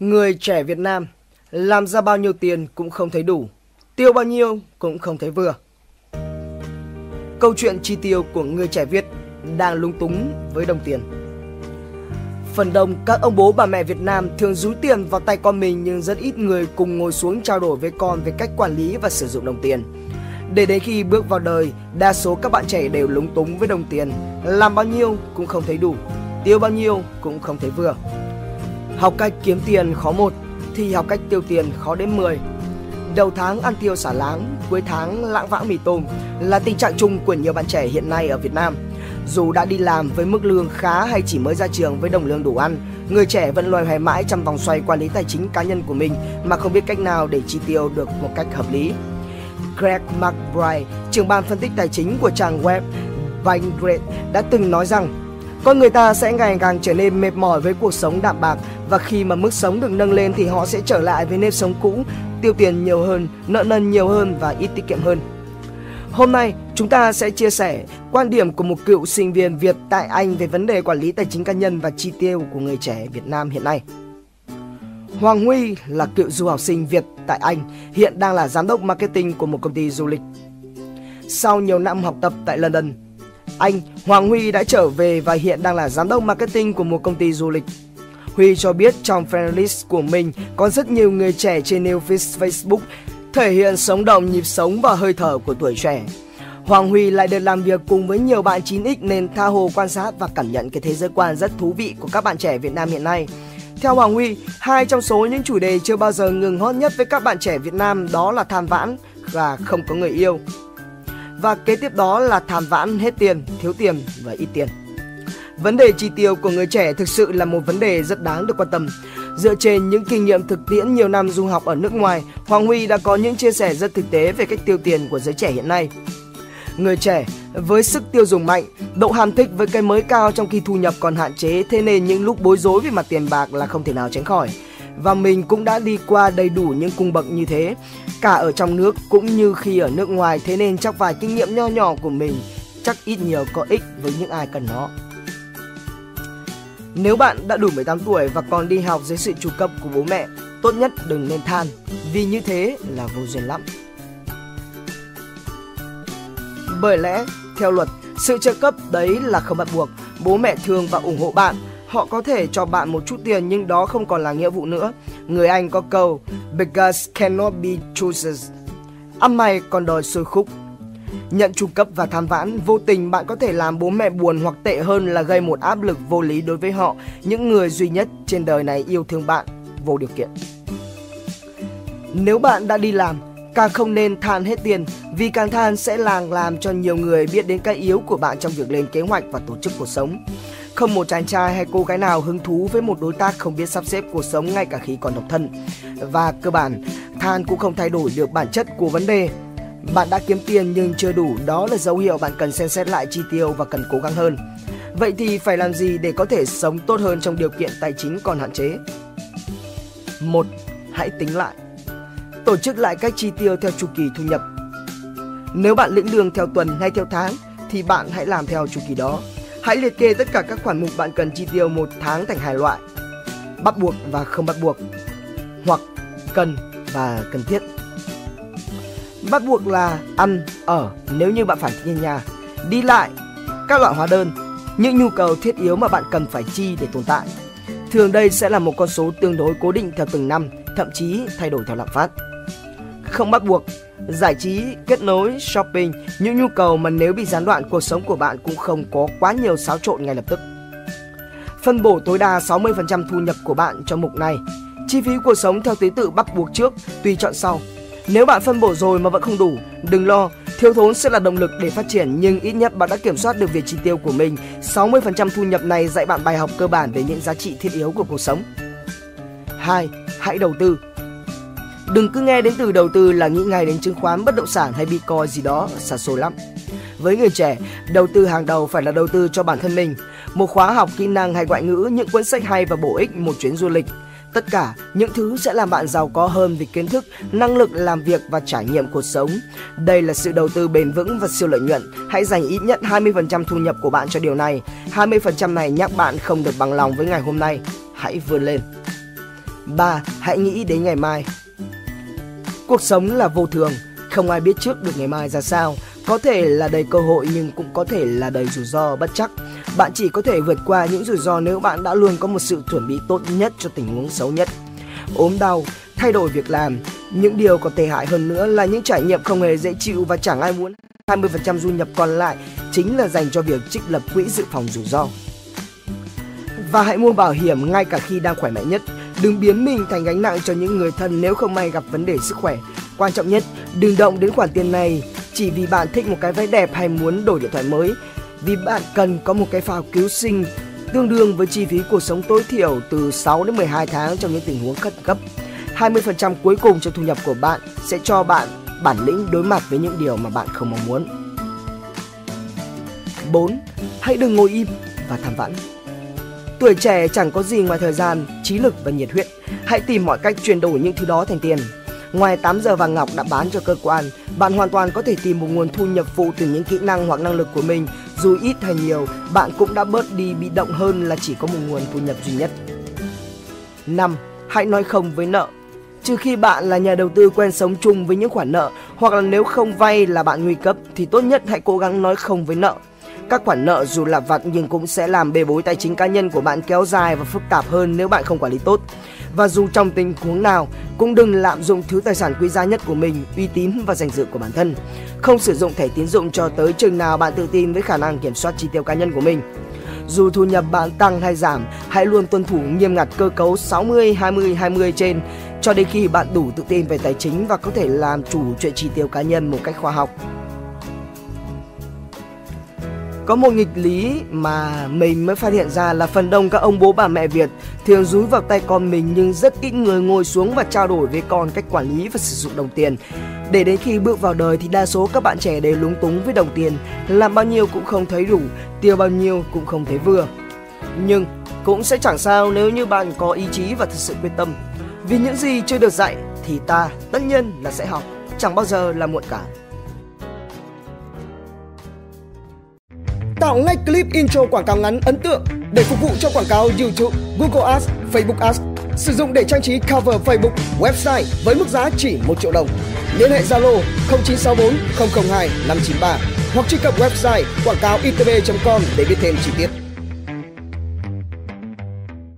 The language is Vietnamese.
Người trẻ Việt Nam làm ra bao nhiêu tiền cũng không thấy đủ, tiêu bao nhiêu cũng không thấy vừa. Câu chuyện chi tiêu của người trẻ Việt đang lung túng với đồng tiền. Phần đông các ông bố bà mẹ Việt Nam thường rúi tiền vào tay con mình nhưng rất ít người cùng ngồi xuống trao đổi với con về cách quản lý và sử dụng đồng tiền. Để đến khi bước vào đời, đa số các bạn trẻ đều lúng túng với đồng tiền, làm bao nhiêu cũng không thấy đủ, tiêu bao nhiêu cũng không thấy vừa. Học cách kiếm tiền khó một thì học cách tiêu tiền khó đến 10. Đầu tháng ăn tiêu xả láng, cuối tháng lãng vãng mì tôm là tình trạng chung của nhiều bạn trẻ hiện nay ở Việt Nam. Dù đã đi làm với mức lương khá hay chỉ mới ra trường với đồng lương đủ ăn, người trẻ vẫn loay hoay mãi trong vòng xoay quản lý tài chính cá nhân của mình mà không biết cách nào để chi tiêu được một cách hợp lý. Greg McBride, trưởng ban phân tích tài chính của trang web Vanguard đã từng nói rằng con người ta sẽ ngày càng trở nên mệt mỏi với cuộc sống đạm bạc và khi mà mức sống được nâng lên thì họ sẽ trở lại với nếp sống cũ, tiêu tiền nhiều hơn, nợ nần nhiều hơn và ít tiết kiệm hơn. Hôm nay, chúng ta sẽ chia sẻ quan điểm của một cựu sinh viên Việt tại Anh về vấn đề quản lý tài chính cá nhân và chi tiêu của người trẻ Việt Nam hiện nay. Hoàng Huy là cựu du học sinh Việt tại Anh, hiện đang là giám đốc marketing của một công ty du lịch. Sau nhiều năm học tập tại London, anh Hoàng Huy đã trở về và hiện đang là giám đốc marketing của một công ty du lịch. Huy cho biết trong friend list của mình có rất nhiều người trẻ trên new Facebook thể hiện sống động nhịp sống và hơi thở của tuổi trẻ. Hoàng Huy lại được làm việc cùng với nhiều bạn 9X nên tha hồ quan sát và cảm nhận cái thế giới quan rất thú vị của các bạn trẻ Việt Nam hiện nay. Theo Hoàng Huy, hai trong số những chủ đề chưa bao giờ ngừng hot nhất với các bạn trẻ Việt Nam đó là than vãn và không có người yêu. Và kế tiếp đó là than vãn hết tiền, thiếu tiền và ít tiền. Vấn đề chi tiêu của người trẻ thực sự là một vấn đề rất đáng được quan tâm. Dựa trên những kinh nghiệm thực tiễn nhiều năm du học ở nước ngoài, Hoàng Huy đã có những chia sẻ rất thực tế về cách tiêu tiền của giới trẻ hiện nay. Người trẻ với sức tiêu dùng mạnh, độ hàm thích với cái mới cao trong khi thu nhập còn hạn chế, thế nên những lúc bối rối về mặt tiền bạc là không thể nào tránh khỏi. Và mình cũng đã đi qua đầy đủ những cung bậc như thế, cả ở trong nước cũng như khi ở nước ngoài, thế nên chắc vài kinh nghiệm nho nhỏ của mình chắc ít nhiều có ích với những ai cần nó. Nếu bạn đã đủ 18 tuổi và còn đi học dưới sự chủ cấp của bố mẹ, tốt nhất đừng nên than, vì như thế là vô duyên lắm. Bởi lẽ, theo luật, sự trợ cấp đấy là không bắt buộc. Bố mẹ thương và ủng hộ bạn. Họ có thể cho bạn một chút tiền nhưng đó không còn là nghĩa vụ nữa. Người Anh có câu Beggars cannot be choosers. Ăn mày còn đòi sôi khúc. Nhận trung cấp và tham vãn, vô tình bạn có thể làm bố mẹ buồn hoặc tệ hơn là gây một áp lực vô lý đối với họ, những người duy nhất trên đời này yêu thương bạn vô điều kiện. Nếu bạn đã đi làm, càng không nên than hết tiền vì càng than sẽ làng làm cho nhiều người biết đến cái yếu của bạn trong việc lên kế hoạch và tổ chức cuộc sống. Không một chàng trai hay cô gái nào hứng thú với một đối tác không biết sắp xếp cuộc sống ngay cả khi còn độc thân. Và cơ bản, than cũng không thay đổi được bản chất của vấn đề. Bạn đã kiếm tiền nhưng chưa đủ, đó là dấu hiệu bạn cần xem xét lại chi tiêu và cần cố gắng hơn. Vậy thì phải làm gì để có thể sống tốt hơn trong điều kiện tài chính còn hạn chế? Một, hãy tính lại. Tổ chức lại cách chi tiêu theo chu kỳ thu nhập. Nếu bạn lĩnh lương theo tuần hay theo tháng thì bạn hãy làm theo chu kỳ đó. Hãy liệt kê tất cả các khoản mục bạn cần chi tiêu một tháng thành hai loại. Bắt buộc và không bắt buộc. Hoặc cần và cần thiết. Bắt buộc là ăn, ở nếu như bạn phải thuê nhà, đi lại, các loại hóa đơn, những nhu cầu thiết yếu mà bạn cần phải chi để tồn tại. Thường đây sẽ là một con số tương đối cố định theo từng năm, thậm chí thay đổi theo lạm phát. Không bắt buộc, giải trí, kết nối, shopping, những nhu cầu mà nếu bị gián đoạn cuộc sống của bạn cũng không có quá nhiều xáo trộn ngay lập tức. Phân bổ tối đa 60% thu nhập của bạn cho mục này. Chi phí cuộc sống theo thứ tự bắt buộc trước, tùy chọn sau. Nếu bạn phân bổ rồi mà vẫn không đủ, đừng lo, thiếu thốn sẽ là động lực để phát triển nhưng ít nhất bạn đã kiểm soát được việc chi tiêu của mình. 60% thu nhập này dạy bạn bài học cơ bản về những giá trị thiết yếu của cuộc sống. 2. Hãy đầu tư. Đừng cứ nghe đến từ đầu tư là nghĩ ngay đến chứng khoán, bất động sản hay bitcoin gì đó, xa xôi lắm. Với người trẻ, đầu tư hàng đầu phải là đầu tư cho bản thân mình. Một khóa học kỹ năng hay ngoại ngữ, những cuốn sách hay và bổ ích, một chuyến du lịch. Tất cả những thứ sẽ làm bạn giàu có hơn vì kiến thức, năng lực làm việc và trải nghiệm cuộc sống. Đây là sự đầu tư bền vững và siêu lợi nhuận. Hãy dành ít nhất 20% thu nhập của bạn cho điều này. 20% này nhắc bạn không được bằng lòng với ngày hôm nay. Hãy vươn lên. 3. Hãy nghĩ đến ngày mai. Cuộc sống là vô thường, không ai biết trước được ngày mai ra sao. Có thể là đầy cơ hội nhưng cũng có thể là đầy rủi ro bất chắc. Bạn chỉ có thể vượt qua những rủi ro nếu bạn đã luôn có một sự chuẩn bị tốt nhất cho tình huống xấu nhất. Ốm đau, thay đổi việc làm, những điều còn tệ hại hơn nữa là những trải nghiệm không hề dễ chịu và chẳng ai muốn. 20% thu nhập còn lại chính là dành cho việc trích lập quỹ dự phòng rủi ro. Và hãy mua bảo hiểm ngay cả khi đang khỏe mạnh nhất. Đừng biến mình thành gánh nặng cho những người thân nếu không may gặp vấn đề sức khỏe. Quan trọng nhất, đừng động đến khoản tiền này chỉ vì bạn thích một cái váy đẹp hay muốn đổi điện thoại mới. Vì bạn cần có một cái phao cứu sinh tương đương với chi phí cuộc sống tối thiểu từ 6 đến 12 tháng trong những tình huống khẩn cấp. 20% cuối cùng cho thu nhập của bạn sẽ cho bạn bản lĩnh đối mặt với những điều mà bạn không mong muốn. 4. Hãy đừng ngồi im và tham vãn. Tuổi trẻ chẳng có gì ngoài thời gian, trí lực và nhiệt huyết. Hãy tìm mọi cách chuyển đổi những thứ đó thành tiền. Ngoài 8 giờ vàng ngọc đã bán cho cơ quan, bạn hoàn toàn có thể tìm một nguồn thu nhập phụ từ những kỹ năng hoặc năng lực của mình. Dù ít hay nhiều, bạn cũng đã bớt đi bị động hơn là chỉ có một nguồn thu nhập duy nhất. 5. Hãy nói không với nợ. Trừ khi bạn là nhà đầu tư quen sống chung với những khoản nợ hoặc là nếu không vay là bạn nguy cấp thì tốt nhất hãy cố gắng nói không với nợ. Các khoản nợ dù là vặt nhưng cũng sẽ làm bê bối tài chính cá nhân của bạn kéo dài và phức tạp hơn nếu bạn không quản lý tốt. Và dù trong tình huống nào, cũng đừng lạm dụng thứ tài sản quý giá nhất của mình, uy tín và danh dự của bản thân. Không sử dụng thẻ tín dụng cho tới chừng nào bạn tự tin với khả năng kiểm soát chi tiêu cá nhân của mình. Dù thu nhập bạn tăng hay giảm, hãy luôn tuân thủ nghiêm ngặt cơ cấu 60 20 20 trên cho đến khi bạn đủ tự tin về tài chính và có thể làm chủ chuyện chi tiêu cá nhân một cách khoa học. Có một nghịch lý mà mình mới phát hiện ra là phần đông các ông bố bà mẹ Việt thường rúi vào tay con mình nhưng rất ít người ngồi xuống và trao đổi với con cách quản lý và sử dụng đồng tiền. Để đến khi bước vào đời thì đa số các bạn trẻ đều lúng túng với đồng tiền, làm bao nhiêu cũng không thấy đủ, tiêu bao nhiêu cũng không thấy vừa. Nhưng cũng sẽ chẳng sao nếu như bạn có ý chí và thực sự quyết tâm. Vì những gì chưa được dạy thì ta tất nhiên là sẽ học, chẳng bao giờ là muộn cả. Tạo ngay clip intro quảng cáo ngắn ấn tượng để phục vụ cho quảng cáo YouTube, Google Ads, Facebook Ads. Sử dụng để trang trí cover Facebook, website với mức giá chỉ 1 triệu đồng. Liên hệ Zalo 0964 002 593 hoặc truy cập website quảng cáo itb.com để biết thêm chi tiết.